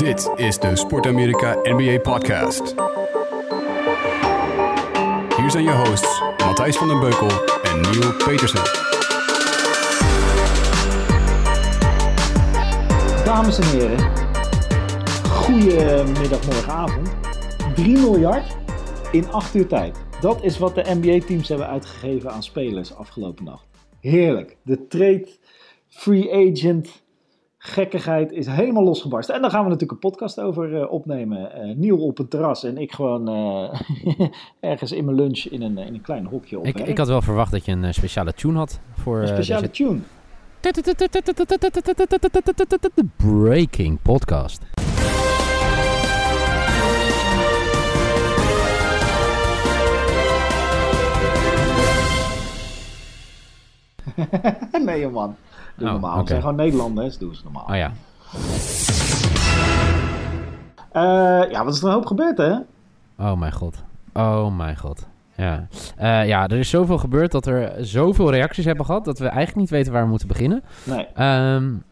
Dit is de Sport Amerika NBA Podcast. Hier zijn je hosts Matthijs van den Beukel en Neil Petersen. Dames en heren, goedemiddag, morgenavond. 3 miljard in 8 uur tijd. Dat is wat de NBA-teams hebben uitgegeven aan spelers afgelopen nacht. Heerlijk. De trade, free agent, gekkigheid is helemaal losgebarsten. En daar gaan we natuurlijk een podcast over uh, opnemen. Uh, Niel op het terras en ik gewoon uh, ergens in mijn lunch in een, in een klein hokje op. Ik, ik had wel verwacht dat je een speciale tune had. Voor, een speciale deze... tune? Breaking podcast. nee man. Doe oh, normaal. Okay. zijn gewoon Nederlanders, doen ze normaal. Oh ja. Uh, ja, wat is er een hoop gebeurd, hè? Oh mijn god. Oh mijn god. Ja. Uh, ja, er is zoveel gebeurd dat er zoveel reacties hebben gehad... dat we eigenlijk niet weten waar we moeten beginnen. Nee. Um,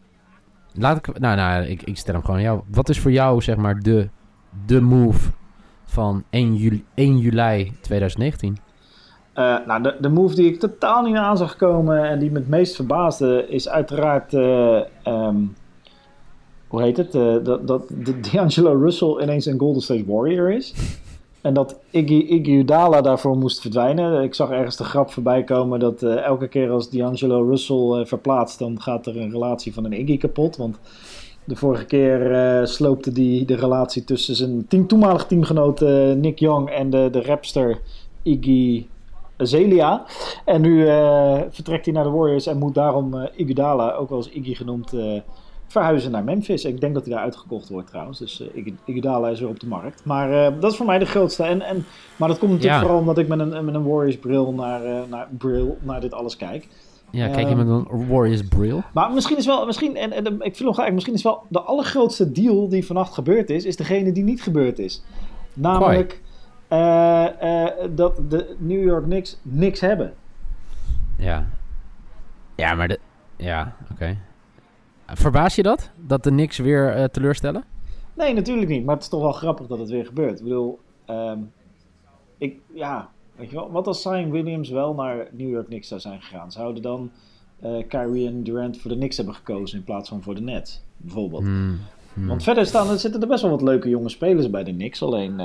laat ik... Nou, nou ik, ik stel hem gewoon aan jou. Wat is voor jou, zeg maar, de, de move van 1 juli, 1 juli 2019? Uh, nou, de, de move die ik totaal niet aan zag komen en die me het meest verbaasde, is uiteraard. Uh, um, hoe heet het? Uh, dat, dat D'Angelo Russell ineens een Golden State Warrior is. En dat Iggy, Iggy Udala daarvoor moest verdwijnen. Ik zag ergens de grap voorbij komen dat elke keer als D'Angelo Russell verplaatst, dan gaat er een relatie van een Iggy kapot. Want de vorige keer sloopte hij de relatie tussen zijn team, toenmalig teamgenoot Nick Young en de, de rapster Iggy Zelia. En nu uh, vertrekt hij naar de Warriors en moet daarom uh, Iguodala, ook wel eens Iggy genoemd, uh, verhuizen naar Memphis. Ik denk dat hij daar uitgekocht wordt trouwens. Dus Iguodala is weer op de markt. Maar dat is voor mij de grootste. En, en, maar dat komt natuurlijk vooral omdat ik met een, met een Warriors bril naar, naar, bril naar dit alles kijk. Ja, kijk je met een Warriors bril. Maar misschien is wel, misschien, en, en ik vind nog gelijk, misschien is wel de allergrootste deal die vannacht gebeurd is, is degene die niet gebeurd is. Namelijk uh, uh, dat de New York Knicks niks hebben. Ja. Ja, maar de... Ja, oké. Okay. Verbaas je dat? Dat de Knicks weer uh, teleurstellen? Nee, natuurlijk niet. Maar het is toch wel grappig dat het weer gebeurt. Ik bedoel, um, ik, ja, weet je wel, wat als Zion Williams wel naar New York Knicks zou zijn gegaan? Zouden dan Kyrie en Durant voor de Knicks hebben gekozen in plaats van voor de Nets, bijvoorbeeld? Hmm, hmm. Want verder staan, er zitten er best wel wat leuke jonge spelers bij de Knicks. Alleen,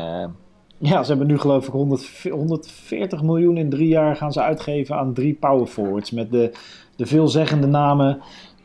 ja, ze hebben nu geloof ik 100, 140 miljoen in drie jaar gaan ze uitgeven aan drie power forwards. Met de, de veelzeggende namen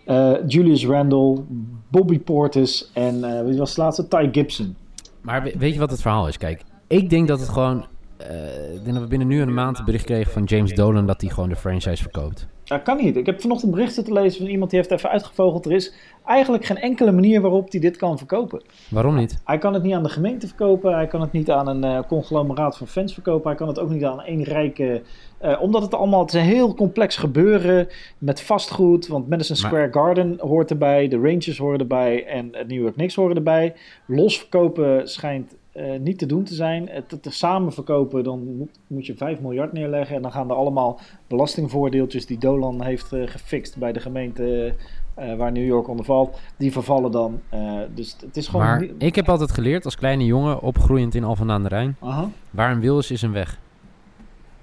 uh, Julius Randle, Bobby Portis en uh, wie was het laatste? Ty Gibson. Maar weet je wat het verhaal is? Kijk, ik denk dat het gewoon... Uh, ik denk dat we binnen nu een maand een bericht kregen van James Dolan dat hij gewoon de franchise verkoopt. Dat kan niet. Ik heb vanochtend berichten te lezen van iemand die heeft even uitgevogeld. Er is eigenlijk geen enkele manier waarop hij dit kan verkopen. Waarom niet? Hij kan het niet aan de gemeente verkopen. Hij kan het niet aan een uh, conglomeraat van fans verkopen. Hij kan het ook niet aan één rijke... Uh, omdat het allemaal... Het is een heel complex gebeuren met vastgoed. Want Madison Square Garden hoort erbij. De Rangers horen erbij. En New York Knicks horen erbij. Los verkopen schijnt uh, niet te doen te zijn. Het, het samen verkopen, dan moet, moet, je 5 miljard neerleggen. En dan gaan er allemaal belastingvoordeeltjes die Dolan heeft gefixt bij de gemeente uh, waar New York onder valt. Die vervallen dan. dus het is gewoon. Maar ik heb altijd geleerd als kleine jongen, opgroeiend in Alphen aan de Rijn. Waar een wil is, is een weg.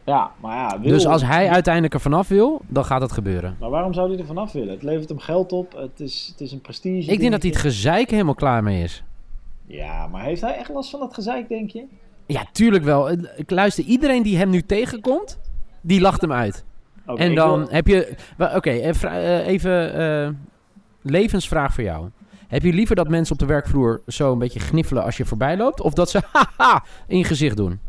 Ja, maar ja. Wil... Dus als hij uiteindelijk er vanaf wil, dan gaat het gebeuren. Maar waarom zou hij er vanaf willen? Het levert hem geld op. Het is, het is een prestige. Ik denk dat hij het gezeik helemaal klaar mee is. Ja, maar heeft hij echt last van dat gezeik, denk je? Ja, tuurlijk wel. Ik luister, iedereen die hem nu tegenkomt, die lacht hem uit. Okay, en dan heb je... Oké, eh, even uh, levensvraag voor jou. Heb je liever dat mensen op de werkvloer zo een beetje gniffelen als je voorbij loopt? Of dat ze haha in je gezicht doen?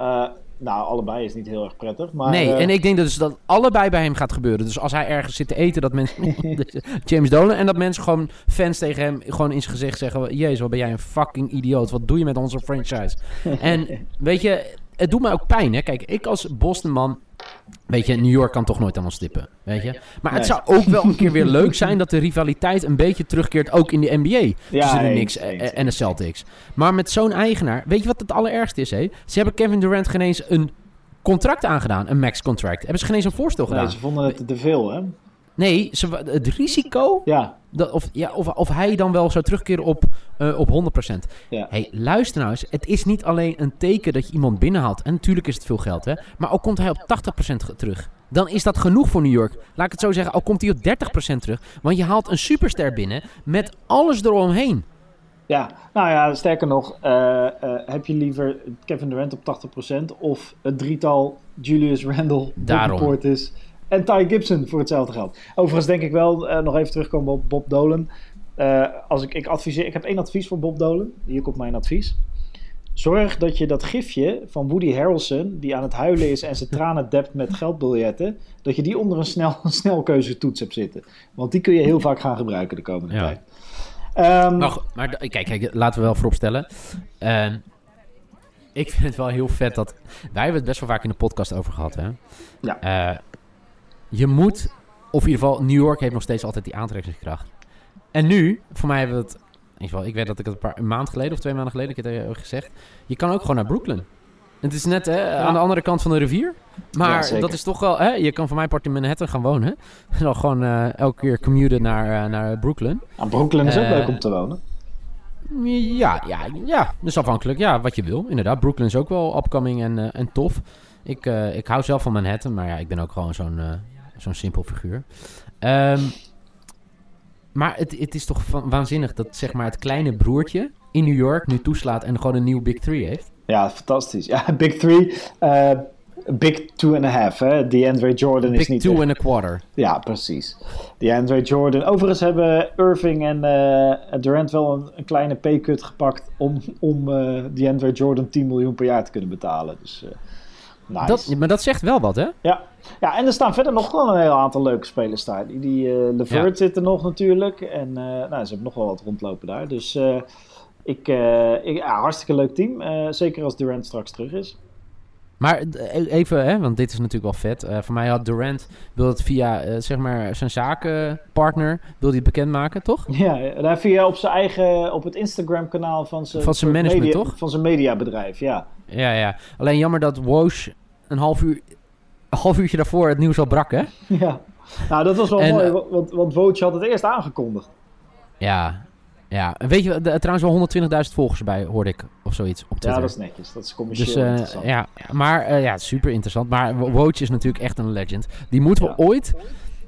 Uh, nou, allebei is niet heel erg prettig. Maar, nee, en ik denk dus dat allebei bij hem gaat gebeuren. Dus als hij ergens zit te eten, dat mensen... James Dolan. En dat mensen gewoon fans tegen hem gewoon in zijn gezicht zeggen... Jezus, wat ben jij een fucking idioot. Wat doe je met onze franchise? en weet je, het doet mij ook pijn. Hè? Kijk, ik als Boston-man... Weet je, New York kan toch nooit aan ons stippen. Weet je? Maar het zou ook wel een keer weer leuk zijn dat de rivaliteit een beetje terugkeert ook in de NBA. Ja, tussen de Knicks en de Celtics. Maar met zo'n eigenaar, weet je wat het allerergste is? Hè? Ze hebben Kevin Durant geen eens een contract aangedaan, een max contract. Hebben ze geen eens een voorstel gedaan? Nee, ze vonden het te veel, hè? Nee, ze, het risico... Ja, Dat, of, ja, of, of hij dan wel zou terugkeren op, eh, op 100%. ja. hey, luister nou eens. Het is niet alleen een teken dat je iemand binnenhaalt. En natuurlijk is het veel geld, hè. Maar ook komt hij op 80% ge- terug. Dan is dat genoeg voor New York. Laat ik het zo zeggen. Al komt hij op 30% terug. Want je haalt een superster binnen met alles eromheen. Ja, nou ja, sterker nog, eh, eh, heb je liever Kevin Durant op 80% of het drietal Julius Randle, Daarom. Portis en Ty Gibson voor hetzelfde geld. Overigens denk ik wel, eh, nog even terugkomen op Bob Dolan. Eh, als ik, ik adviseer, ik heb één advies voor Bob Dolan. Hier komt mijn advies. Zorg dat je dat gifje van Woody Harrelson, die aan het huilen is en zijn tranen dept met geldbiljetten, dat je die onder een snel, snelkeuzetoets hebt zitten. Want die kun je heel vaak gaan gebruiken de komende Ja. tijd. Ehm, Maar, go- maar kijk, kijk, laten we wel vooropstellen. Ehm, ik vind het wel heel vet dat... Wij hebben het best wel vaak in de podcast over gehad, hè. Ja. Eh, je moet... Of in ieder geval, New York heeft nog steeds altijd die aantrekkingskracht. En nu, voor mij hebben we het... in ieder geval, Ik weet dat ik het een, paar, een maand geleden of twee maanden geleden... Ik heb het gezegd. Je kan ook gewoon naar Brooklyn. Het is net hè, aan de andere kant van de rivier. Maar dat is toch wel... Hè, je kan van mijn part in Manhattan gaan wonen. En dan gewoon eh, elke keer commuten naar, eh, naar Brooklyn. Nou, Brooklyn is ook Eh, leuk om te wonen. Ja, ja, ja, dus afhankelijk. Ja, wat je wil. Inderdaad, Brooklyn is ook wel upcoming en, en tof. Ik, ik hou zelf van Manhattan, maar ja, ik ben ook gewoon zo'n zo'n simpel figuur. Ehm, maar het, het is toch waanzinnig dat zeg maar het kleine broertje in New York nu toeslaat en gewoon een nieuw Big Three heeft. Ja, fantastisch. Ja, Big Three. eh, big Two and a Half. Hè? DeAndre Jordan is Big niet two echt- and a quarter. Ja, precies. DeAndre Jordan. Overigens hebben Irving en eh, Durant wel een, een kleine pay-cut gepakt om, om DeAndre Jordan 10 miljoen per jaar te kunnen betalen. Dus nice. Dat, maar dat zegt wel wat, hè? Ja. ja, en er staan verder nog wel een heel aantal leuke spelers daar. Die, die eh, Levert zit er nog natuurlijk. En eh, nou, ze hebben nog wel wat rondlopen daar. Dus eh, ik, ik, ja, hartstikke leuk team. Zeker als Durant straks terug is. Maar eh, even, hè, want dit is natuurlijk wel vet. Eh, voor mij had Durant, wil het via zeg maar zijn zakenpartner, wil hij het bekendmaken, toch? Ja, daar via op zijn eigen, op het Instagram kanaal van zijn, Van zijn management, media- toch? Van zijn mediabedrijf, ja. Ja, ja. Alleen jammer dat Woosh een half uur, een half uurtje daarvoor het nieuws al brak, hè? ja. Nou, dat was wel En, mooi, eh, wa- want, want Woj had het eerst aangekondigd. Ja. Ja, en weet je, de, trouwens wel 120.000 volgers erbij, hoorde ik, of zoiets, op Ja, Twitter. dat is netjes. Dat is commercieel dus, eh, interessant. ja, maar eh, ja, super interessant. Maar Wo- Woj is natuurlijk echt een legend. Die moeten we Ja. ooit...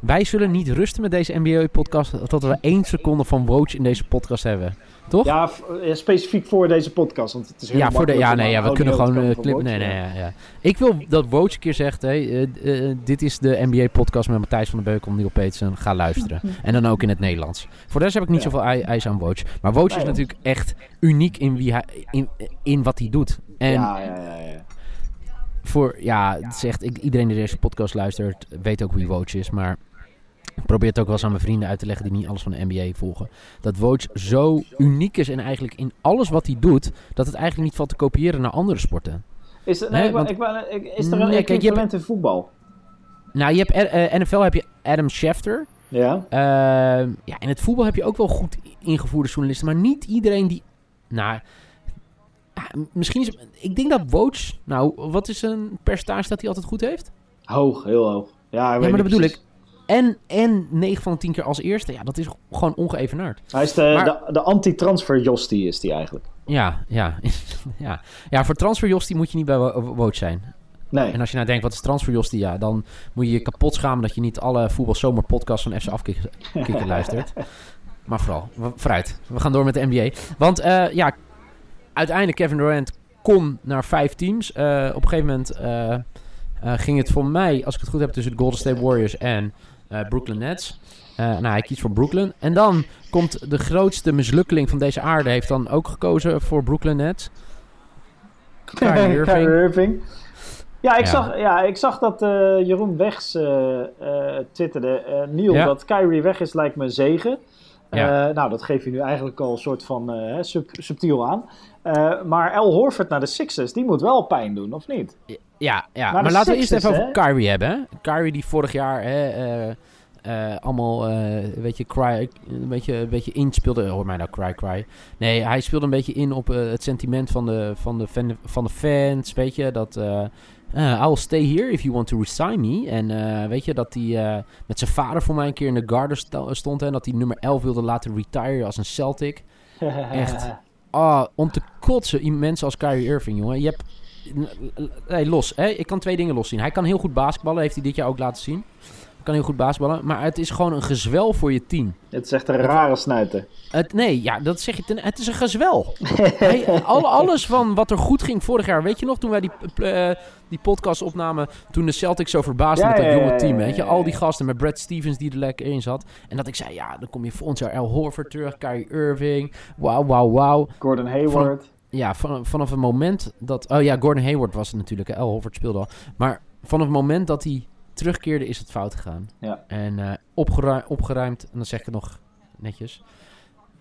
Wij zullen niet rusten met deze NBA-podcast tot we één seconde van Woj in deze podcast hebben. Toch? Ja, ja, specifiek voor deze podcast, want het is heel Ja, voor de, ja, nee, ja, we kunnen gewoon te eh, klippen. Nee, nee, ja, ja. Ik wil dat Woj een keer zegt: hey, eh, eh, dit is de NBA-podcast met Matthijs van der Beukel en Neil Petersen. Ga luisteren. En dan ook in het Nederlands. Voor de rest heb ik niet Ja. zoveel eis aan Woj. Maar Woj is Nee, natuurlijk echt uniek in, wie hij, in, in wat hij doet. En Ja, ja, ja, ja. voor, ja, het is echt, ik, iedereen die deze podcast luistert, weet ook wie Woj is. Maar ik probeer het ook wel eens aan mijn vrienden uit te leggen die niet alles van de NBA volgen. Dat Woj zo uniek is en eigenlijk in alles wat hij doet, dat het eigenlijk niet valt te kopiëren naar andere sporten. Is, er, nee, ik want- ik ik- is er een Nee, kijk, je hebt- in voetbal? Nou, je hebt eh, NFL heb je Adam Schefter. Ja? Ehm, ja, in het voetbal heb je ook wel goed ingevoerde journalisten, maar niet iedereen die. Nou, misschien is. Ik denk dat Woj. Nou, wat is een percentage dat hij altijd goed heeft? Hoog, heel hoog. Ja, Ja, maar dat bedoel ik. En, en 9 van de 10 keer als eerste. Ja, dat is gewoon ongeëvenaard. Hij is de, Maar- de, de anti-transfer Jostie is die eigenlijk. Ja, ja, ja. Ja, voor transferjostie moet je niet bij Wo- Woj zijn. Nee. En als je nou denkt, wat is transferjostie? Ja, dan moet je je kapot schamen dat je niet alle voetbalzomerpodcasts van FC Afkikken luistert. Maar vooral, vooruit. We gaan door met de NBA. Want eh, ja, uiteindelijk Kevin Durant kon naar vijf teams. Eh, op een gegeven moment eh, ging het voor mij, als ik het goed heb, tussen de Golden State Warriors en Brooklyn Nets. Eh, nou, hij kiest voor Brooklyn. En dan komt de grootste mislukkeling van deze aarde. Heeft dan ook gekozen voor Brooklyn Nets. Kyrie Irving. Kyrie Irving. Ja, ik, Ja. Zag, ja, ik zag dat eh, Jeroen Wegs eh eh twitterde. eh Neil, Ja. dat Kyrie weg is lijkt me een zegen. Ja. Eh, nou, dat geef je nu eigenlijk al een soort van eh, sub, subtiel aan. Eh, maar Al Horford naar de Sixers, die moet wel pijn doen, of niet? Ja, ja. Maar laten we eerst even over Kyrie hebben. Kyrie die vorig jaar hè, eh, eh, allemaal eh, een beetje cry, een beetje, een beetje inspeelde. Hoor mij nou cry, cry. Nee, hij speelde een beetje in op het sentiment van de, van, de fan, van de fans. Weet je, dat... I will stay here if you want to resign me. En weet je, dat hij met zijn vader voor mij een keer in de garden sto- stond. En dat hij nummer 11 wilde laten retire als een Celtic. Echt. Ah, om te kotsen. Mensen als Kyrie Irving, jongen. Je hebt... Hey, los. Hè? Ik kan twee dingen loszien. Hij kan heel goed basketballen. Heeft hij dit jaar ook laten zien. Kan heel goed basketballen. Maar het is gewoon een gezwel voor je team. Het is echt een rare snuiter. Het, nee, ja, dat zeg je. Ten, het is een gezwel. Hij, al, alles van wat er goed ging vorig jaar. Weet je nog, toen wij die, eh, die podcast opnamen. Toen de Celtics zo verbaasden Ja, met dat ja, jonge ja, team. Weet je, al die gasten met Brad Stevens die er lekker in zat. En dat ik zei, ja, dan kom je volgend jaar Al Horford terug. Kyrie Irving. Wauw, wauw, wauw. Gordon Hayward. Ja, van, vanaf het moment dat... Oh ja, Gordon Hayward was het natuurlijk. Al Horford speelde al. Maar vanaf het moment dat hij terugkeerde is het fout gegaan. Ja. En eh, opgerui- opgeruimd. En dan zeg ik het nog netjes.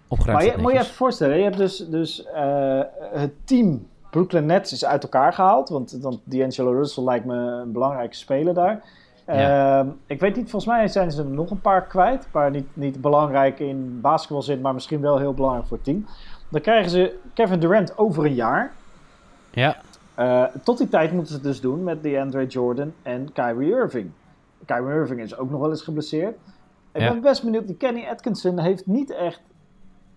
Opgeruimd Maar je, moet je even voorstellen, je hebt dus, dus eh, het team Brooklyn Nets is uit elkaar gehaald. Want, want D'Angelo Russell lijkt me een belangrijke speler daar. Ja. Ehm, ik weet niet, volgens mij zijn ze er nog een paar kwijt. Maar niet, niet belangrijk in basketbalzin, maar misschien wel heel belangrijk voor het team. Dan krijgen ze Kevin Durant over een jaar. Ja, Eh, tot die tijd moeten ze het dus doen met DeAndre Jordan en Kyrie Irving. Kyrie Irving is ook nog wel eens geblesseerd. Ik Ja. ben best benieuwd. Die Kenny Atkinson heeft niet echt...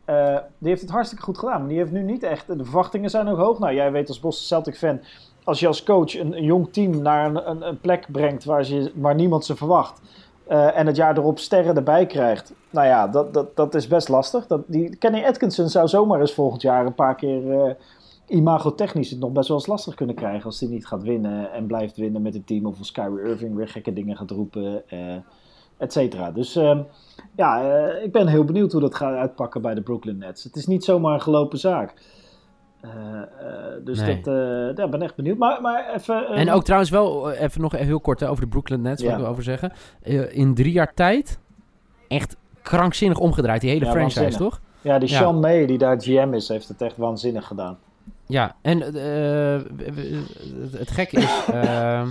eh, die heeft het hartstikke goed gedaan. Maar die heeft nu niet echt... De verwachtingen zijn ook hoog. Nou, jij weet als Boston Celtic fan... Als je als coach een, een jong team naar een, een, een plek brengt waar, ze, waar niemand ze verwacht... eh, en het jaar erop sterren erbij krijgt... Nou ja, dat, dat, dat is best lastig. Dat, die, Kenny Atkinson zou zomaar eens volgend jaar een paar keer... eh, imagotechnisch het nog best wel eens lastig kunnen krijgen als hij niet gaat winnen en blijft winnen met het team of als Kyrie Irving weer gekke dingen gaat roepen, eh et cetera. Dus ehm, ja, ik ben heel benieuwd hoe dat gaat uitpakken bij de Brooklyn Nets. Het is niet zomaar een gelopen zaak. Eh, eh, dus Nee. dat, eh, ja, ik ben echt benieuwd. Maar, maar even... eh, En ook trouwens wel, eh, even nog heel kort hè, over de Brooklyn Nets, wat ik wil over zeggen. Eh, in drie jaar tijd echt krankzinnig omgedraaid, die hele Ja, franchise, waanzinnig. toch? Ja, die Ja. Sean May, die daar GM is, heeft het echt waanzinnig gedaan. Ja, en eh, het gekke is, ehm,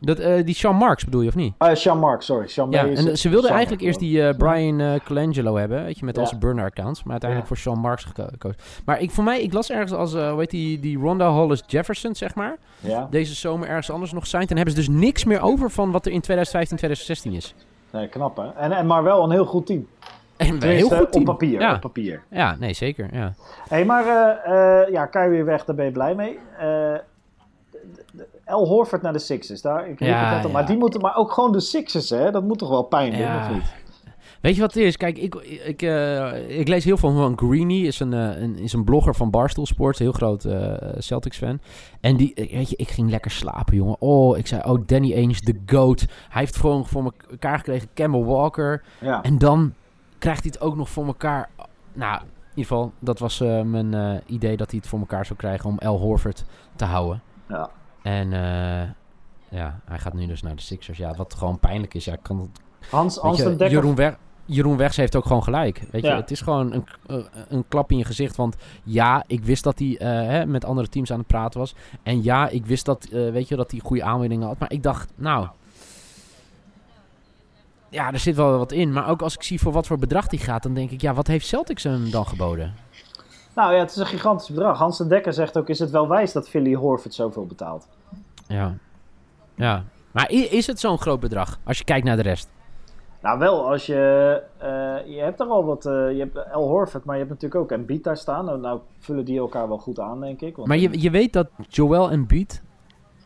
dat, eh, die Sean Marks bedoel je, of niet? Ah, Sean Mark, sorry. Sean Ja, en ze wilden eigenlijk eerst die eh, Brian eh, Colangelo hebben, weet je, met Ja. al zijn burner-accounts. Maar uiteindelijk Ja. voor Sean Marks geko- gekozen. Maar ik, voor mij, ik las ergens als, hoe heet die, die Ronda Hollis Jefferson, zeg maar. Ja, Deze zomer ergens anders nog zijn. En hebben ze dus niks meer over van wat er in 2015, 2016 is. nee, knap hè. En, en maar wel een heel goed team. En een heel goed team. Op papier, Ja. op papier. Ja, nee, zeker. Ja. Hé, maar ja, Kyrie weg, daar ben je blij mee. El Horford naar de Sixers, daar, ik Ja, het ja. maar die moeten, maar ook gewoon de Sixers, hè? Dat moet toch wel pijn doen, Ja. of niet? Weet je wat het is? Kijk, ik, ik, eh, ik lees heel veel van Greeny, is een, eh, een, is een blogger van Barstool Sports, heel groot eh, Celtics fan. En die, weet je, ik ging lekker slapen, jongen. Oh, ik zei, oh, Danny Ainge, de GOAT. Hij heeft gewoon voor elkaar gekregen, Campbell Walker. Ja, En dan krijgt hij het ook nog voor elkaar. Nou, in ieder geval, dat was mijn idee dat hij het voor elkaar zou krijgen om El Horford te houden. ja. En eh, ja, hij gaat nu dus naar de Sixers. Ja, wat gewoon pijnlijk is. Ja, kan Hans, Hans je, den Dekker. Jeroen, Weg, Jeroen Wegs heeft ook gewoon gelijk. Weet je, het is gewoon een, eh, een klap in je gezicht. Want ja, ik wist dat hij eh, hè, met andere teams aan het praten was. En ja, ik wist dat, weet je, dat hij goede aanbiedingen had. Maar ik dacht, nou... Ja, er zit wel wat in. Maar ook als ik zie voor wat voor bedrag hij gaat... dan denk ik, ja, wat heeft Celtics hem dan geboden? Nou ja, het is een gigantisch bedrag. Hans den Dekker zegt ook, is het wel wijs dat Philly Horford zoveel betaalt? Ja. Ja. Maar is het zo'n groot bedrag? Als je kijkt naar de rest. Nou wel, als je, eh, je hebt er al wat, eh, je hebt El Horford, maar je hebt natuurlijk ook Embiid daar staan. Nou, nou vullen die elkaar wel goed aan, denk ik. Want Maar je, je weet dat Joel Embiid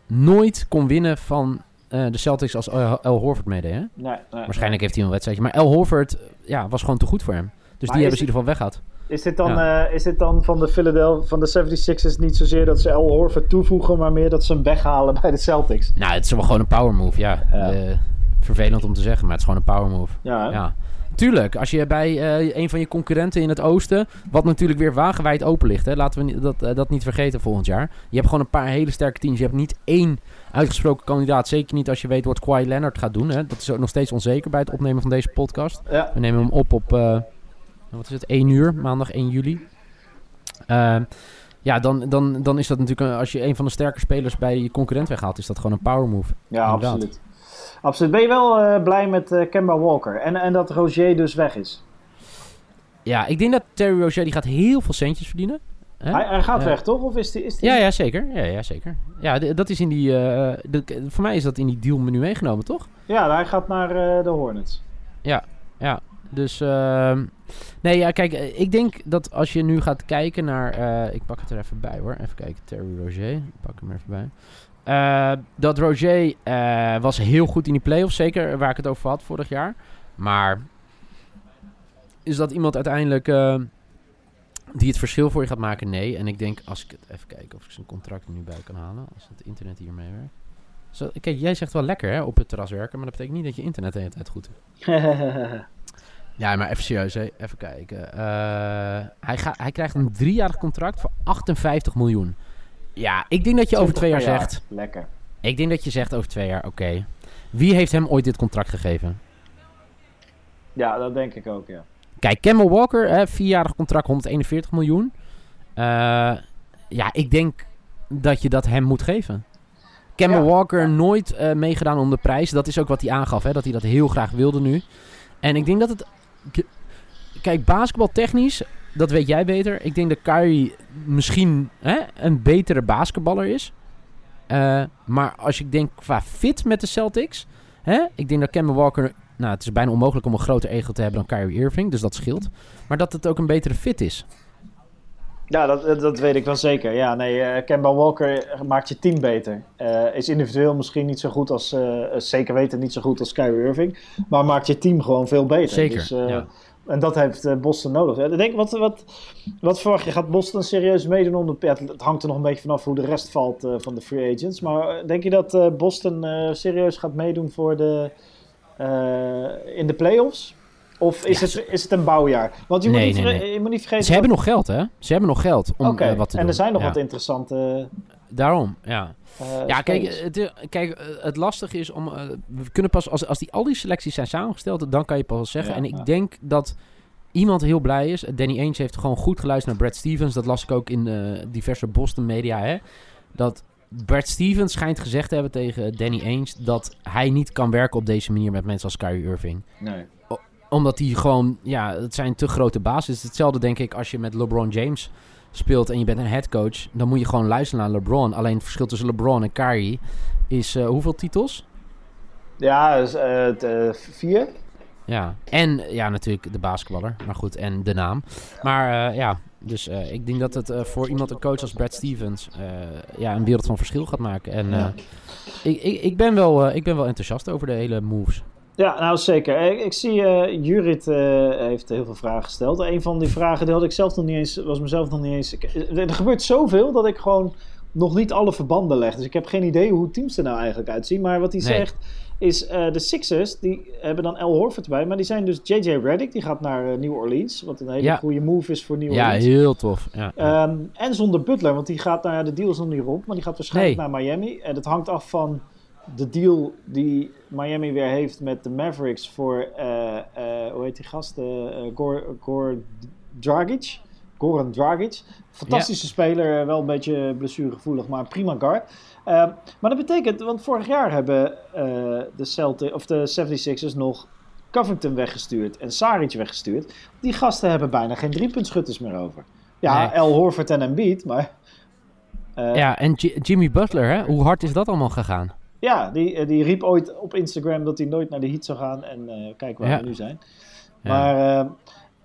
nooit kon winnen van eh, de Celtics als El Horford meedeed, hè? Nee, nee, Waarschijnlijk heeft hij een wedstrijdje. Maar El Horford ja, was gewoon te goed voor hem. Dus Maar die hebben ze in ieder geval weggehaald. Is dit dan, eh, is dit dan van de Philadelphia, van de 76ers niet zozeer dat ze El Horford toevoegen, maar meer dat ze hem weghalen bij de Celtics? Nou, het is wel gewoon een power move, ja. Ja. Eh, vervelend om te zeggen, maar het is gewoon een power move. Ja? Ja. Tuurlijk, als je bij eh, een van je concurrenten in het oosten, wat natuurlijk weer wagenwijd open ligt, hè, laten we dat, dat niet vergeten volgend jaar. Je hebt gewoon een paar hele sterke teams. Je hebt niet één uitgesproken kandidaat. Zeker niet als je weet wat Kawhi Leonard gaat doen. Hè. Dat is ook nog steeds onzeker bij het opnemen van deze podcast. We nemen hem op op, wat is het, 1 uur, maandag 1 juli. Ehm, ja, dan, dan, dan is dat natuurlijk, als je een van de sterke spelers bij je concurrent weghaalt, is dat gewoon een power move. Ja, Inderdaad. absoluut. Absoluut. Ben je wel eh, blij met eh Kemba Walker en, en dat Rozier dus weg is? Ja, ik denk dat Terry Rozier die gaat heel veel centjes verdienen. Hè? Hij, hij gaat Eh, weg, toch? Of is die... Is die... Ja, ja, zeker. Ja, ja, zeker. Ja, dat is in die... eh, de- voor mij is dat in die deal menu meegenomen, toch? Ja, hij gaat naar eh, de Hornets. Ja, dus... ehm, nee, ja, kijk, eh, ik denk dat als je nu gaat kijken naar... eh, ik pak het er even bij, hoor. Even kijken, Terry Roger. Ik pak hem even bij. Eh, dat Roger was heel goed in die playoffs, zeker waar ik het over had vorig jaar. Maar is dat iemand uiteindelijk eh, die het verschil voor je gaat maken? Nee. En ik denk, als ik het even kijken of ik zijn contract nu bij kan halen, als het internet hier mee werkt. Zo, kijk, jij zegt wel lekker hè, op het terras werken, maar dat betekent niet dat je internet de hele tijd goed is. Ja, maar even serieus, hè. even kijken. Eh, hij, ga, hij krijgt een driejarig contract voor 58 miljoen. Ja, ik denk dat je over twee jaar Ja, zegt. Lekker. Ik denk dat je zegt over twee jaar, oké. Wie heeft hem ooit dit contract gegeven? Ja, dat denk ik ook, ja. Kijk, Campbell Walker, hè, vierjarig contract, 141 miljoen. Eh, ja, ik denk dat je dat hem moet geven. Campbell Ja. Walker nooit eh, meegedaan om de prijs. Dat is ook wat hij aangaf, hè, dat hij dat heel graag wilde nu. En ik denk dat het... Kijk, basketbaltechnisch, dat weet jij beter. Ik denk dat Kyrie misschien hè, een betere basketballer is. Eh, maar als je denkt qua fit met de Celtics... Hè, ik denk dat Campbell Walker... Nou, het is bijna onmogelijk om een groter ego te hebben dan Kyrie Irving. Dus dat scheelt. Maar dat het ook een betere fit is. Ja, dat, dat weet ik wel zeker. Ja, nee, eh Kemba Walker maakt je team beter. Eh, is individueel misschien niet zo goed als, eh, zeker weten niet zo goed als Kyrie Irving. Maar maakt je team gewoon veel beter. Zeker, Dus, ja. En dat heeft Boston nodig. Ik denk, wat, wat, wat verwacht je? Gaat Boston serieus meedoen om de... Ja, het, hangt er nog een beetje vanaf hoe de rest valt van de free agents. Maar denk je dat Boston serieus gaat meedoen voor de, in de playoffs? Of is, Ja, het, is het een bouwjaar? Want je, Nee, moet, niet nee, verge- nee. je moet niet vergeten... Ze hebben nog geld, hè? Ze hebben nog geld om eh, wat te en doen. er zijn nog Ja. wat interessante... Daarom, ja. eh, Ja, kijk, het, eh, kijk, het lastige is om... we kunnen pas, als, als die, al die selecties zijn samengesteld, dan kan je pas zeggen. Ja, en ik ja. denk dat iemand heel blij is. Danny Ainge heeft gewoon goed geluisterd naar Brad Stevens. Dat las ik ook in diverse Boston media, hè. Dat Brad Stevens schijnt gezegd te hebben tegen Danny Ainge... dat hij niet kan werken op deze manier met mensen als Kyrie Irving Nee. Omdat die gewoon, ja, het zijn te grote basis. Het is hetzelfde denk ik als je met LeBron James speelt en je bent een headcoach. Dan moet je gewoon luisteren naar LeBron. Alleen het verschil tussen LeBron en Kyrie is eh, hoeveel titels? Ja, dus, eh, eh, vier. Ja, en ja, natuurlijk de basketballer. Maar goed, en de naam. Maar ja, dus ik denk dat het voor iemand, een coach als Brad Stevens, ja, een wereld van verschil gaat maken. En ik, ik, ik, ben wel, ik ben wel enthousiast over de hele moves. Ja, nou zeker. Ik, ik zie, eh Jurit eh, heeft heel veel vragen gesteld. Een van die vragen die had ik zelf nog niet eens, was mezelf nog niet eens. ik- er gebeurt zoveel dat ik gewoon nog niet alle verbanden leg. Dus ik heb geen idee hoe teams er nou eigenlijk uitzien. Maar wat hij Nee. zegt is, eh, de Sixers, die hebben dan L. Horford bij. Maar die zijn dus JJ Redick, die gaat naar eh, New Orleans. Wat een hele Ja. goede move is voor New Ja, Orleans. heel tof. Ja, ja. Ehm, en zonder Butler, want die gaat, nou ja, de deal is nog niet rond, maar die gaat waarschijnlijk Nee. naar Miami. En dat hangt af van de deal die Miami weer heeft met de Mavericks voor, eh, eh, hoe heet die gast? Eh, eh, Gor, Gor Dragic. Goran Dragic. Fantastische speler, wel een beetje blessuregevoelig, maar prima guard. Ehm, maar dat betekent, want vorig jaar hebben de, Celtic, of de 76ers nog Covington weggestuurd en Saric weggestuurd. Die gasten hebben bijna geen driepuntschutters meer over. Ja, Nee. L. Horford en Embiid, maar... ja, en Jimmy Butler, hè? hoe hard is dat allemaal gegaan? Ja, die, eh, die riep ooit op Instagram dat hij nooit naar de Heat zou gaan. En eh, kijk waar Ja. we nu zijn. Maar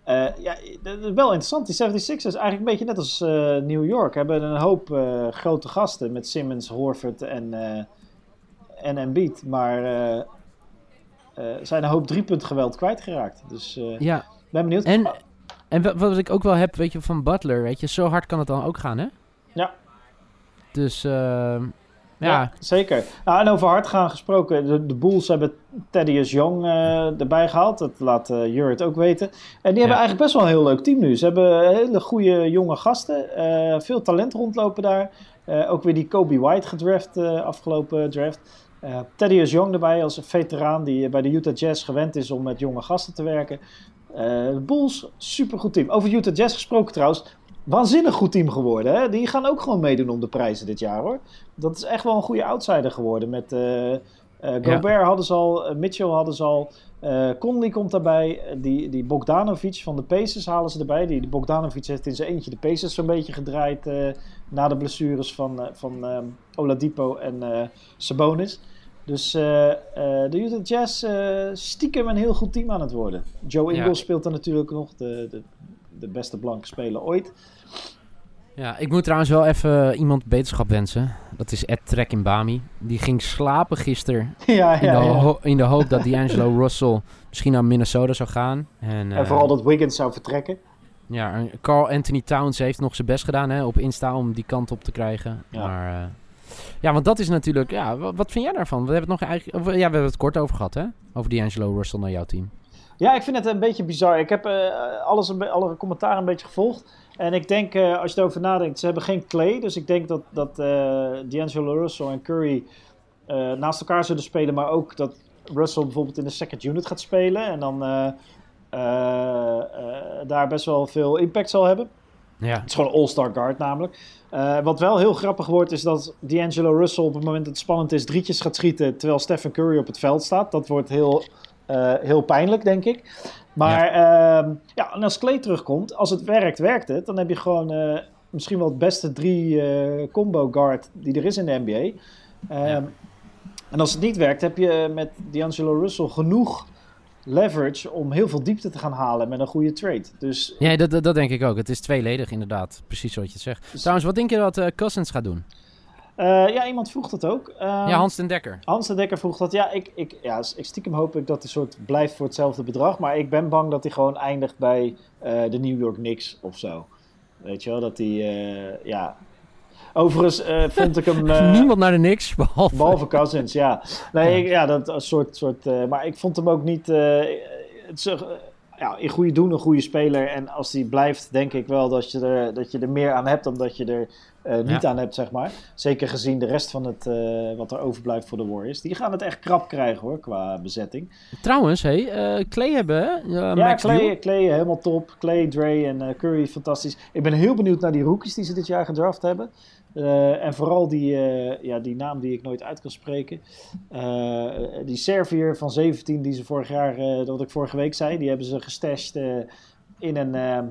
eh, ja, dat is wel interessant. Die 76ers, eigenlijk een beetje net als New York, hebben een hoop grote gasten met Simmons, Horford en, en Embiid. Maar zijn een hoop driepuntgeweld kwijtgeraakt. Dus Ja, ben benieuwd. En, en wa- wat ik ook wel heb, weet je, van Butler, weet je, zo hard kan het dan ook gaan, hè? Ja. Dus, ehm, ja, zeker. Nou, en over hard gaan gesproken. De, de Bulls hebben Thaddeus Young eh, erbij gehaald. Dat laat eh Jurrit ook weten. En die hebben eigenlijk best wel een heel leuk team nu. Ze hebben hele goede jonge gasten. eh, veel talent rondlopen daar. Ook weer die Kobe White gedraft afgelopen draft. Eh Thaddeus Young erbij als een veteraan die bij de Utah Jazz gewend is om met jonge gasten te werken. De Bulls, supergoed team. Over Utah Jazz gesproken trouwens. Waanzinnig goed team geworden. Hè? Die gaan ook gewoon meedoen om de prijzen dit jaar hoor. Dat is echt wel een goede outsider geworden met eh, Eh, Gobert hadden ze al, eh, Mitchell hadden ze al. Conley komt daarbij. Die, die Bogdanovic van de Pacers halen ze erbij. Die, die Bogdanovic heeft in zijn eentje de Pacers zo'n beetje gedraaid na de blessures van, van Oladipo en Sabonis. Dus de Utah Jazz stiekem een heel goed team aan het worden. Joe Ja. Ingles speelt er natuurlijk nog, de, de, de beste blanke speler ooit. Ja, ik moet trouwens wel even iemand beterschap wensen. Dat is Ed Trek in Bami. Die ging slapen gisteren ja, in, ja, de, ja. ho- in de hoop dat D'Angelo Russell misschien naar Minnesota zou gaan. En, En eh, vooral dat Wiggins zou vertrekken. Ja, Carl Anthony Towns heeft nog zijn best gedaan hè, op Insta om die kant op te krijgen. Ja. Maar eh, ja, want dat is natuurlijk... Ja, wat, wat vind jij daarvan? We hebben het nog eigenlijk... Ja, we hebben het kort over gehad hè? Over D'Angelo Russell naar jouw team. Ja, ik vind het een beetje bizar. Ik heb eh, alles alle commentaar een beetje gevolgd. En ik denk, eh, als je erover nadenkt, ze hebben geen Clay. Dus ik denk dat, dat eh D'Angelo Russell en Curry naast elkaar zullen spelen. Maar ook dat Russell bijvoorbeeld in de second unit gaat spelen. En dan daar best wel veel impact zal hebben. Ja, Het is gewoon een all-star guard namelijk. Wat wel heel grappig wordt, is dat D'Angelo Russell op het moment dat het spannend is, drietjes gaat schieten terwijl Stephen Curry op het veld staat. Dat wordt heel, eh, heel pijnlijk, denk ik. Maar ja. ja, en als Clay terugkomt, als het werkt, werkt het. Dan heb je gewoon eh, misschien wel het beste drie eh, combo guard die er is in de NBA. Ehm, Ja. En als het niet werkt, heb je met D'Angelo Russell genoeg leverage om heel veel diepte te gaan halen met een goede trade. Dus ja dat, dat, dat denk ik ook. Het is tweeledig inderdaad. Precies zoals je het zegt. Dus- Trouwens, wat denk je dat Cousins gaat doen? Eh, ja, iemand vroeg dat ook. Ehm, ja, Hans ten Dekker. Hans de Dekker vroeg dat. Ja, ik, ik, ja, ik stiekem hoop ik dat hij soort blijft voor hetzelfde bedrag. Maar ik ben bang dat hij gewoon eindigt bij eh, de New York Knicks of zo. Weet je wel, dat hij, eh, ja... Overigens eh, vond ik hem... eh, Niemand naar de niks, behalve... Behalve Cousins, ja. Nee, Ja. ik- ja, dat een soort... soort maar ik vond hem ook niet... het is, ja, in goede doen een goede speler. En als hij blijft, denk ik wel dat je er, dat je er meer aan hebt dan dat je er niet Ja. aan hebt, zeg maar. Zeker gezien de rest van het, eh, wat er overblijft voor de Warriors. Die gaan het echt krap krijgen, hoor, qua bezetting. Trouwens, hey, eh, Clay hebben, hè? Eh, ja, Max Clay. Clay helemaal top. Clay, Dre en eh, Curry, fantastisch. Ik ben heel benieuwd naar die rookies die ze dit jaar gedraft hebben. Eh, en vooral die, eh, ja, die naam die ik nooit uit kan spreken. Eh, die Servier van 17, die ze vorig jaar, eh, dat ik vorige week zei, die hebben ze gestashed eh, in een, eh, eh,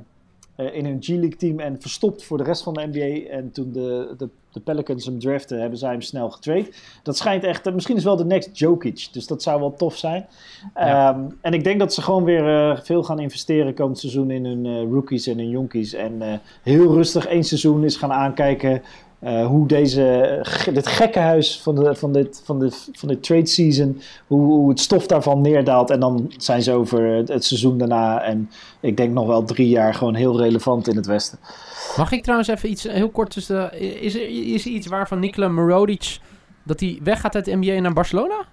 in hun G-League team en verstopt voor de rest van de NBA. En toen de, de, de Pelicans hem draften, hebben zij hem snel getrade. Dat schijnt echt, eh, misschien is wel de next Jokic, dus dat zou wel tof zijn. Ja. Ehm, en ik denk dat ze gewoon weer eh, veel gaan investeren komend seizoen in hun eh, rookies en hun jonkies. En eh, heel rustig één seizoen is gaan aankijken eh, hoe deze, dit gekkenhuis van, de, van, dit, van, dit, van dit trade season, hoe, het stof daarvan neerdaalt. En dan zijn ze over het, seizoen daarna en ik denk nog wel drie jaar gewoon heel relevant in het Westen. Mag ik trouwens even iets heel kort de- is, er, is er iets waarvan Nikola Mirodic... dat hij weggaat uit de NBA naar Barcelona?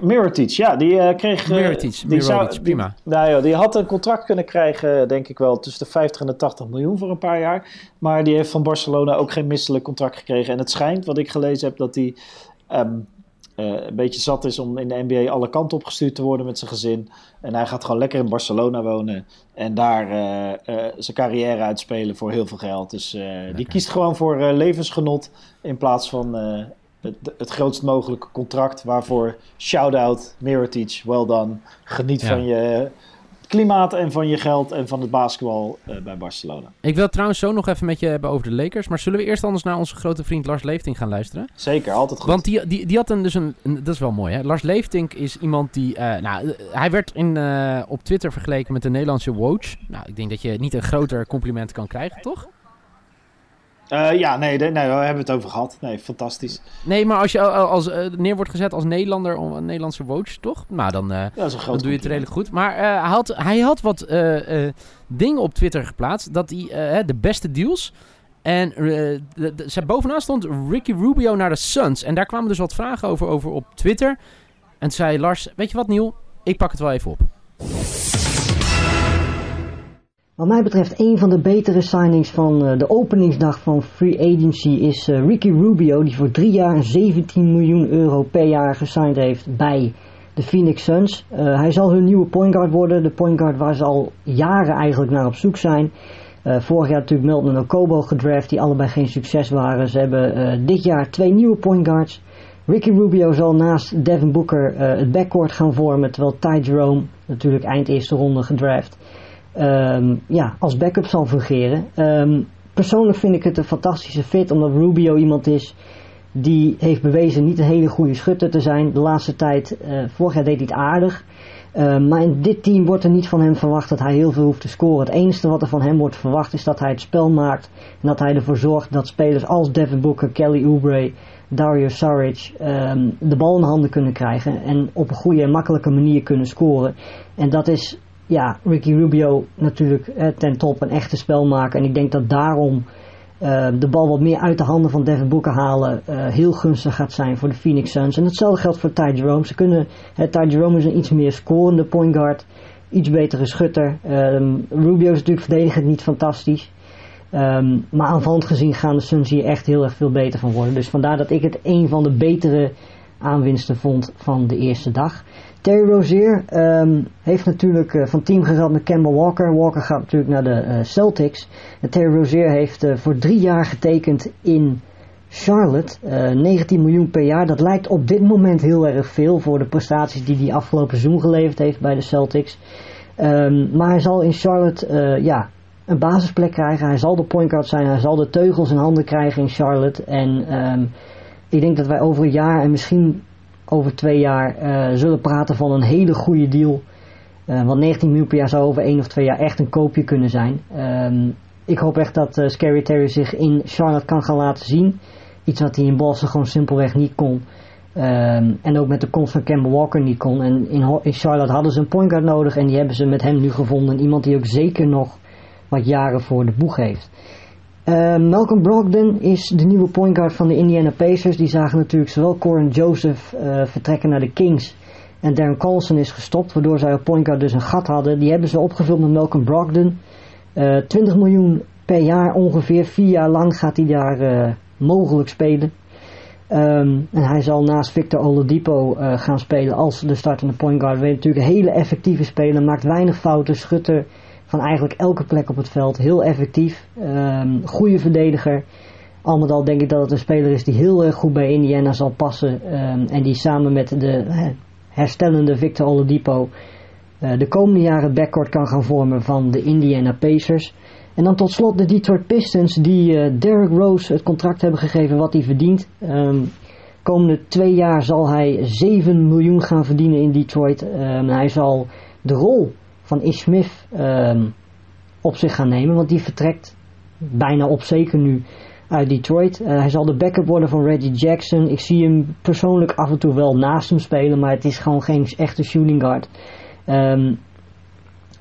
Mirotic, ja, die eh, kreeg... eh, Mirotic, die Mirotic, zou- die- prima. Nou ja, die had een contract kunnen krijgen, denk ik wel, tussen de 50 en de 80 miljoen voor een paar jaar. Maar die heeft van Barcelona ook geen misselijk contract gekregen. En het schijnt, wat ik gelezen heb, dat hij ehm, eh, een beetje zat is om in de NBA alle kanten opgestuurd te worden met zijn gezin. En hij gaat gewoon lekker in Barcelona wonen en daar zijn carrière uitspelen voor heel veel geld. Dus die kiest gewoon voor levensgenot in plaats van het, het grootst mogelijke contract. Waarvoor shout-out, Mirotic, well done. Geniet Ja. van je klimaat en van je geld en van het basketbal eh, bij Barcelona. Ik wil het trouwens zo nog even met je hebben over de Lakers. Maar zullen we eerst anders naar onze grote vriend Lars Leefting gaan luisteren? Zeker, altijd goed. Want die, die, die had een, dus een, een- Dat is wel mooi, hè? Lars Leeftink is iemand die... eh, nou, eh, hij werd in, op Twitter vergeleken met de Nederlandse Woj. Nou, ik denk dat je niet een groter compliment kan krijgen, toch? Eh, ja, nee, nee, nee, daar hebben we het over gehad. Nee, fantastisch. Nee, maar als je al- als, eh, neer wordt gezet als Nederlander... om een Nederlandse Woj, toch? Nou, dan... eh, dat is een groot dan doe je het redelijk goed. Maar hij, had, hij had wat dingen op Twitter geplaatst. Dat hij de beste deals. En de, de- ze- bovenaan stond Ricky Rubio naar de Suns. En daar kwamen dus wat vragen over, over op Twitter. En toen zei Lars, weet je wat Niel? Ik pak het wel even op. Wat mij betreft een van de betere signings van eh, de openingsdag van Free Agency is eh, Ricky Rubio, die voor drie jaar en 17 miljoen euro per jaar gesigned heeft bij de Phoenix Suns. Eh, hij zal hun nieuwe point guard worden, de point guard waar ze al jaren eigenlijk naar op zoek zijn. Vorig jaar natuurlijk Melton en Okobo gedraft, die allebei geen succes waren. Ze hebben dit jaar twee nieuwe point guards. Ricky Rubio zal naast Devin Booker het backcourt gaan vormen, terwijl Ty Jerome, natuurlijk eind eerste ronde gedraft, ehm, ja, als backup zal fungeren. Ehm, persoonlijk vind ik het een fantastische fit, omdat Rubio iemand is die heeft bewezen niet een hele goede schutter te zijn. De laatste tijd, eh, vorig jaar deed hij het aardig. Ehm, maar in dit team wordt er niet van hem verwacht dat hij heel veel hoeft te scoren. Het enige wat er van hem wordt verwacht is dat hij het spel maakt. En dat hij ervoor zorgt dat spelers als Devin Booker, Kelly Oubre, Dario Saric de bal in handen kunnen krijgen. En op een goede en makkelijke manier kunnen scoren. En dat is ja, Ricky Rubio natuurlijk eh, ten top een echte spelmaker. En ik denk dat daarom uh, de bal wat meer uit de handen van Devin Booker halen uh, heel gunstig gaat zijn voor de Phoenix Suns. En hetzelfde geldt voor Ty Jerome. Ze kunnen, uh, Ty Jerome is een iets meer scorende point guard, iets betere schutter. Um, Rubio is natuurlijk verdedigend niet fantastisch. Um, maar aanvallend gezien gaan de Suns hier echt heel erg veel beter van worden. Dus vandaar dat ik het een van de betere aanwinsten vond van de eerste dag. Terry Rozier um, heeft natuurlijk uh, van team gereld met Kemba Walker. Walker gaat natuurlijk naar de uh, Celtics. En Terry Rozier heeft uh, voor drie jaar getekend in Charlotte. 19 miljoen per jaar. Dat lijkt op dit moment heel erg veel voor de prestaties die hij afgelopen seizoen geleverd heeft bij de Celtics. Um, maar hij zal in Charlotte ja, een basisplek krijgen. Hij zal de point zijn. Hij zal de teugels in handen krijgen in Charlotte. En um, ik denk dat wij over een jaar en misschien over twee jaar uh, zullen praten van een hele goede deal. Uh, want 19 miljoen per jaar zou over één of twee jaar echt een koopje kunnen zijn. Um, ik hoop echt dat uh, Scary Terry zich in Charlotte kan gaan laten zien. Iets wat hij in Boston gewoon simpelweg niet kon. Um, en ook met de komst van Kemba Walker niet kon. En in, in Charlotte hadden ze een point guard nodig. En die hebben ze met hem nu gevonden. Iemand die ook zeker nog wat jaren voor de boeg heeft. Uh, Malcolm Brogdon is de nieuwe point guard van de Indiana Pacers. Die zagen natuurlijk zowel Corin Joseph uh, vertrekken naar de Kings. En Darren Collison is gestopt, waardoor zij op point guard dus een gat hadden. Die hebben ze opgevuld met Malcolm Brogdon. Uh, 20 miljoen per jaar ongeveer. Vier jaar lang gaat hij daar mogelijk spelen. Um, en hij zal naast Victor Oladipo gaan spelen als de startende point guard. Weet natuurlijk een hele effectieve speler. Maakt weinig fouten. Schutter van eigenlijk elke plek op het veld. Heel effectief. Um, goede verdediger. Al met al denk ik dat het een speler is die heel erg goed bij Indiana zal passen. Um, en die samen met de herstellende Victor Oladipo uh, de komende jaren het backcourt kan gaan vormen van de Indiana Pacers. En dan tot slot de Detroit Pistons die uh, Derrick Rose het contract hebben gegeven wat hij verdient. Um, komende twee jaar zal hij 7 miljoen gaan verdienen in Detroit. hij zal de rol van Ish Smith um, op zich gaan nemen. Want die vertrekt bijna op zeker nu uit Detroit. Uh, hij zal de backup worden van Reggie Jackson. Ik zie hem persoonlijk af en toe wel naast hem spelen. Maar het is gewoon geen echte shooting guard. Um,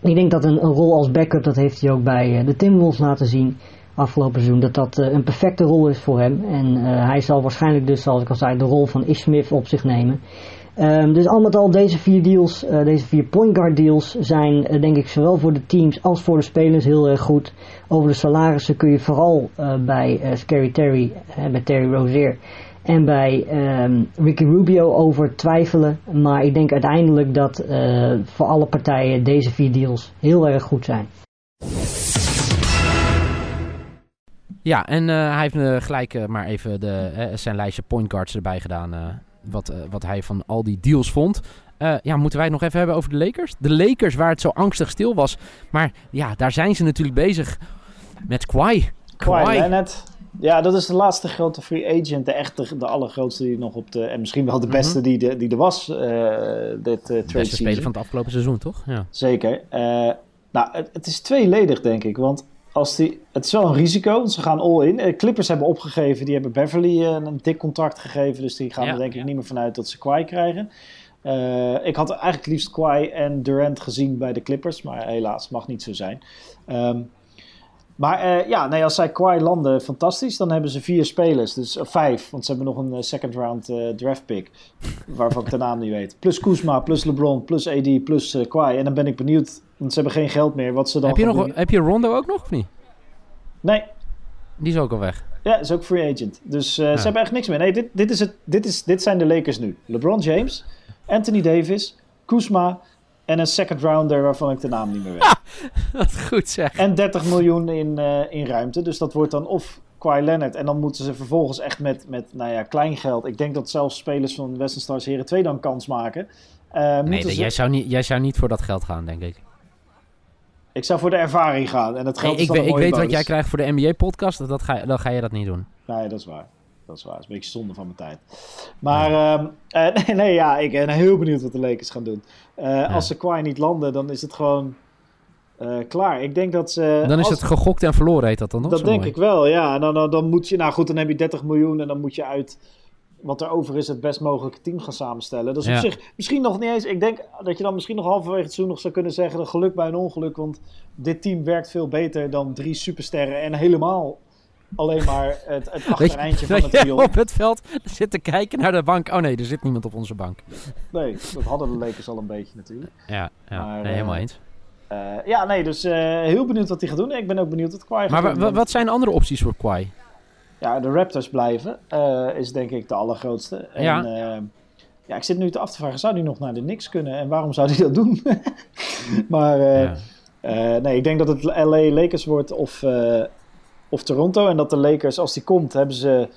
ik denk dat een, een, rol als backup, dat heeft hij ook bij uh, de Timberwolves laten zien afgelopen seizoen. Dat dat uh, een perfecte rol is voor hem. En hij zal waarschijnlijk dus, zoals ik al zei, de rol van Ish Smith op zich nemen. Um, dus al met al deze vier deals, uh, deze vier point guard deals zijn uh, denk ik zowel voor de teams als voor de spelers heel erg goed. Over de salarissen kun je vooral uh, bij Scary Terry, bij Terry Rozier en bij um, Ricky Rubio over twijfelen. Maar ik denk uiteindelijk dat voor alle partijen deze vier deals heel erg goed zijn. Ja, en hij heeft gelijk maar even de, zijn lijstje point guards erbij gedaan wat, uh, wat hij van al die deals vond. Uh, ja, moeten wij het nog even hebben over de Lakers? De Lakers, waar het zo angstig stil was. Maar ja, daar zijn ze natuurlijk bezig met Kawhi. Kawhi Leonard. Ja, dat is de laatste grote free agent. De echte, de allergrootste die nog op de... En misschien wel de beste mm -hmm. die, de, die er was uh, dit uh, trade beste speler van het afgelopen seizoen, toch? Ja. Zeker. nou, het, het is tweeledig, denk ik. Want als die, het is wel een risico, want ze gaan all in. Uh, Clippers hebben opgegeven, die hebben Beverly uh, een dik contract gegeven. Dus die gaan ja, er denk ik niet meer vanuit dat ze Kawhi krijgen. Uh, ik had eigenlijk liefst Kawhi en Durant gezien bij de Clippers. Maar helaas, mag niet zo zijn. Um, maar ja, nee, als zij Kawhi landen, fantastisch. Dan hebben ze vier spelers, dus vijf. Want ze hebben nog een second round draft pick. Waarvan ik de naam niet weet. Plus Kuzma, plus LeBron, plus AD, plus Kawhi. En dan ben ik benieuwd want ze hebben geen geld meer. Wat ze dan heb, je nog, heb je Rondo ook nog of niet? Nee. Die is ook al weg. Ja, is ook free agent. Dus uh, ja. ze hebben echt niks meer. Nee, dit, dit, is het, dit, is, dit zijn de Lakers nu. LeBron James, Anthony Davis, Kuzma en een second rounder waarvan ik de naam niet meer weet. Wat goed zeg. En 30 miljoen in, uh, in ruimte. Dus dat wordt dan of Kawhi Leonard. En dan moeten ze vervolgens echt met, met nou ja, klein geld. Ik denk dat zelfs spelers van Western Stars Heren 2 dan kans maken. Eh, Nee, ze- jij, zou niet, jij zou niet voor dat geld gaan, denk ik. Ik zou voor de ervaring gaan. En het geld Nee, is ik ik weet wat jij krijgt voor de NBA-podcast. Dat ga, dan ga je dat niet doen. Nee, dat is waar. Dat is waar. Dat is een beetje zonde van mijn tijd. Maar ehm, eh, nee, nee, ja, ik ben heel benieuwd wat de Lakers gaan doen. Eh, Als ze Kawhi niet landen, dan is het gewoon eh, klaar. Ik denk dat ze... Dan is als- het gegokt en verloren, heet dat dan nog? Dat denk mooi. ik wel, ja. En dan, dan, dan moet je... Nou goed, dan heb je 30 miljoen en dan moet je uit wat er over is het best mogelijke team gaan samenstellen. Ja. op zich misschien nog niet eens... Ik denk dat je dan misschien nog halverwege het seizoen nog zou kunnen zeggen... geluk bij een ongeluk, want dit team werkt veel beter dan drie supersterren en helemaal alleen maar het, het je, achtereindje van het op het veld zit te kijken naar de bank. Oh nee, er zit niemand op onze bank. Nee, dat hadden de Lakers al een beetje natuurlijk. Ja, ja Maar, nee, helemaal eh, eens. Eh, ja, nee, dus eh, heel benieuwd wat hij gaat doen. Ik ben ook benieuwd wat Kawhi gaat Maar doen. want- wat zijn andere opties voor Kawhi? Ja, de Raptors blijven is is denk ik de allergrootste. En, Ja. ja. ja, ik zit nu te af te vragen, zou hij nog naar de Knicks kunnen? En waarom zou hij dat doen? maar eh, Ja. eh, nee, ik denk dat het LA Lakers wordt of, eh, of Toronto. En dat de Lakers, als die komt, hebben ze...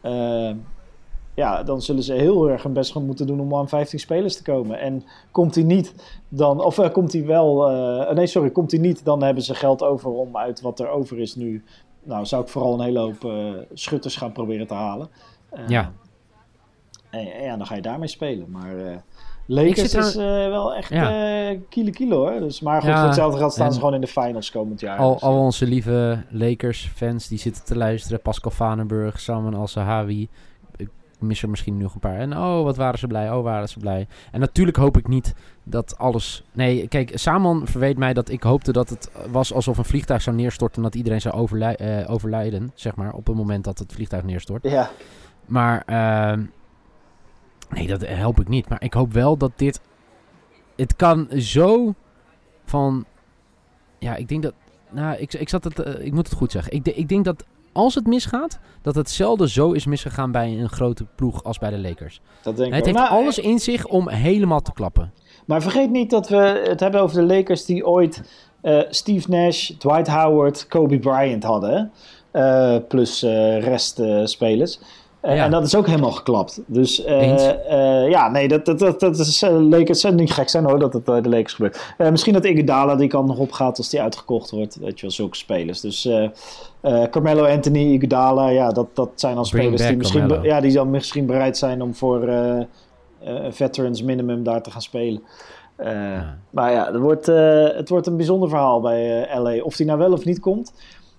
eh, ja, dan zullen ze heel erg hun best gaan moeten doen om aan 15 spelers te komen. En komt hij niet, dan... Of eh, komt hij wel... eh, nee, sorry, komt hij niet, dan hebben ze geld over om uit wat er over is nu... Nou, zou ik vooral een hele hoop eh, schutters gaan proberen te halen. Eh, Ja. En, en ja, dan ga je daarmee spelen. Maar eh Lakers er- is wel echt Ja. kilo kilo hoor. Dus, maar goed, Ja, voor hetzelfde geld staan ze gewoon in de finals komend jaar. Al, Dus, al onze lieve Lakers-fans die zitten te luisteren. Pascal Vanenburg, Salman Al-Sahawi. Ik mis er misschien nog een paar. En oh, wat waren ze blij. Oh, waren ze blij. En natuurlijk hoop ik niet dat alles... Nee, kijk, Saman verweet mij dat ik hoopte dat het was alsof een vliegtuig zou neerstorten... en dat iedereen zou overlij- eh, overlijden, zeg maar, op het moment dat het vliegtuig neerstort. ja, Maar ehm, nee, dat help ik niet. Maar ik hoop wel dat dit. Het kan zo van. Ja, ik denk dat. Nou, ik, ik, zat het, eh, ik moet het goed zeggen. Ik, ik denk dat als het misgaat, dat het zelden zo is misgegaan bij een grote ploeg als bij de Lakers. dat denk ik Het heeft Nou, alles in zich om helemaal te klappen. Maar vergeet niet dat we het hebben over de Lakers die ooit eh, Steve Nash, Dwight Howard, Kobe Bryant hadden. Eh, plus eh Ja. En dat is ook helemaal geklapt. Dus eh, eh, ja, nee, dat, dat, dat, dat is uh, Lakers. zou niet gek zijn hoor dat het bij de Lakers gebeurt. Eh, misschien dat Iguodala die kan nog opgaat als die uitgekocht wordt. Weet je wel, zulke spelers. Dus eh, eh, Carmelo Anthony, Iguodala, ja, dat, dat zijn dan Bring spelers die misschien, be- ja, die dan misschien bereid zijn om voor eh, eh, veterans minimum daar te gaan spelen. Eh, Ja. Maar ja, het wordt, eh, het wordt een bijzonder verhaal bij eh, LA. Of die nou wel of niet komt.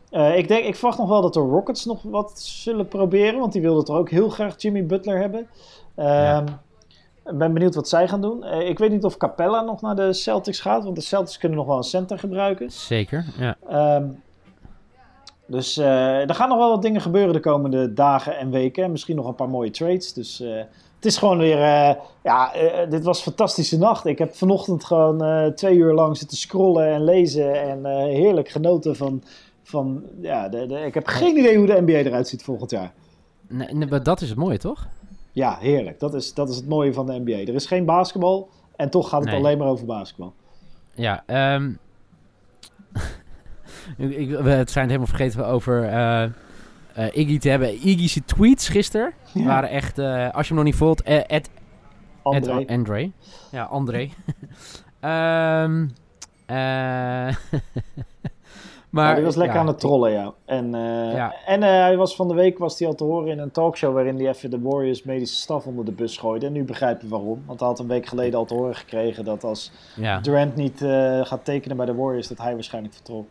Eh, ik, denk, ik verwacht nog wel dat de Rockets nog wat zullen proberen. Want die wilden toch ook heel graag Jimmy Butler hebben. Ehm, Ik ben benieuwd wat zij gaan doen. Eh, ik weet niet of Capella nog naar de Celtics gaat. Want de Celtics kunnen nog wel een center gebruiken. Zeker, ja. Ehm, dus eh, er gaan nog wel wat dingen gebeuren de komende dagen en weken. En misschien nog een paar mooie trades. Dus het is gewoon weer... ja, dit was een fantastische nacht. Ik heb vanochtend gewoon twee uur lang zitten scrollen en lezen. En heerlijk genoten van... van ja, de, de- ik heb geen idee hoe de NBA eruit ziet volgend jaar. Nee, nee, maar dat is het mooie, toch? Ja, heerlijk. Dat is, dat is het mooie van de NBA. Er is geen basketbal. En toch gaat het Nee. alleen maar over basketbal. Ja, ehm ik, het zijn het helemaal vergeten over eh, eh, Iggy te hebben. Iggy's tweets gisteren Ja. waren echt, eh, als je hem nog niet volgt, at, André. at André. Ja, André. Ehm eh, maar die was lekker ja, aan het trollen, ja. En, eh, Ja. en eh, hij was van de week was hij al te horen in een talkshow waarin hij even de Warriors medische staf onder de bus gooide. En nu begrijp je waarom. Want hij had een week geleden al te horen gekregen dat als Ja. Durant niet eh, gaat tekenen bij de Warriors, dat hij waarschijnlijk vertrok.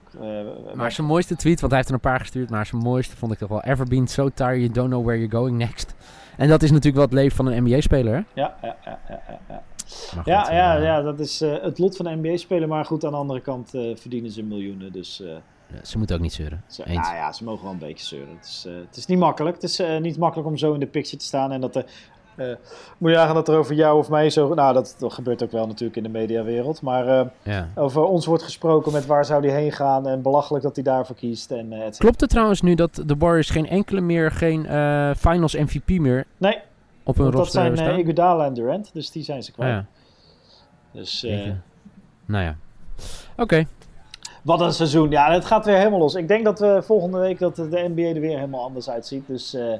Maar zijn mooiste tweet, want hij heeft er een paar gestuurd, maar zijn mooiste vond ik toch wel. Ever been so tired you don't know where you're going next. En dat is natuurlijk wat het leven van een NBA-speler, ja, ja, ja, ja, ja, goed, Ja, ja, eh, ja, dat is eh, het lot van een NBA-speler. Maar goed, aan de andere kant eh, verdienen ze miljoenen. Dus Ze moeten ook niet zeuren. ze, nou ja, ze mogen wel een beetje zeuren. Het is, het is niet makkelijk. Het is niet makkelijk om zo in de picture te staan. En dat er, moet je nagaan dat er over jou of mij zo... Nou, dat, dat gebeurt ook wel natuurlijk in de mediawereld. Maar Ja. over ons wordt gesproken met waar zou hij heen gaan. En belachelijk dat hij daarvoor kiest. En, et cetera. Klopt het trouwens nu dat de Warriors geen enkele meer, geen finals MVP meer Nee, op hun want dat roster zijn eh? Iguodala en Durant. Dus die zijn ze Ah, kwijt. ja. Dus, eh. Nou ja. Oké. Wat een seizoen. Ja, het gaat weer helemaal los. Ik denk dat we volgende week dat de NBA er weer helemaal anders uitziet. Dus eh,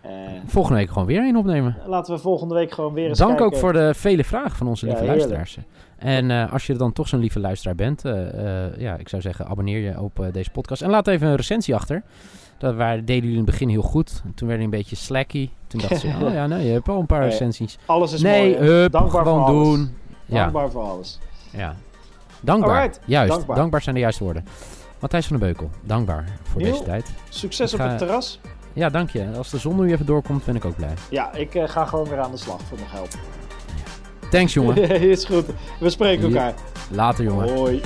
eh, Volgende week gewoon weer één opnemen. laten we volgende week gewoon weer eens Dank kijken. ook voor de vele vragen van onze Ja, lieve heerlijk. luisteraars. En eh, als je dan toch zo'n lieve luisteraar bent, eh, eh, ja, ik zou zeggen, abonneer je op eh, deze podcast. En laat even een recensie achter. Dat waren, deden jullie in het begin heel goed. Toen werden jullie een beetje slacky. Toen dachten ze, oh ja, nee, je hebt al een paar Nee, recensies. Alles is nee, mooi. hup, Dankbaar gewoon voor alles. doen. Ja, Dankbaar voor alles. ja. Dankbaar. Alright, Juist, dankbaar. dankbaar. zijn de juiste woorden. Matthijs van den Beukel, dankbaar voor deze tijd. Succes op het terras. Ja, dank je. Als de zon nu even doorkomt, ben ik ook blij. Ja, ik eh, ga gewoon weer aan de slag voor mijn geld. Thanks, jongen. is goed. We spreken elkaar. Later, jongen. Hoi.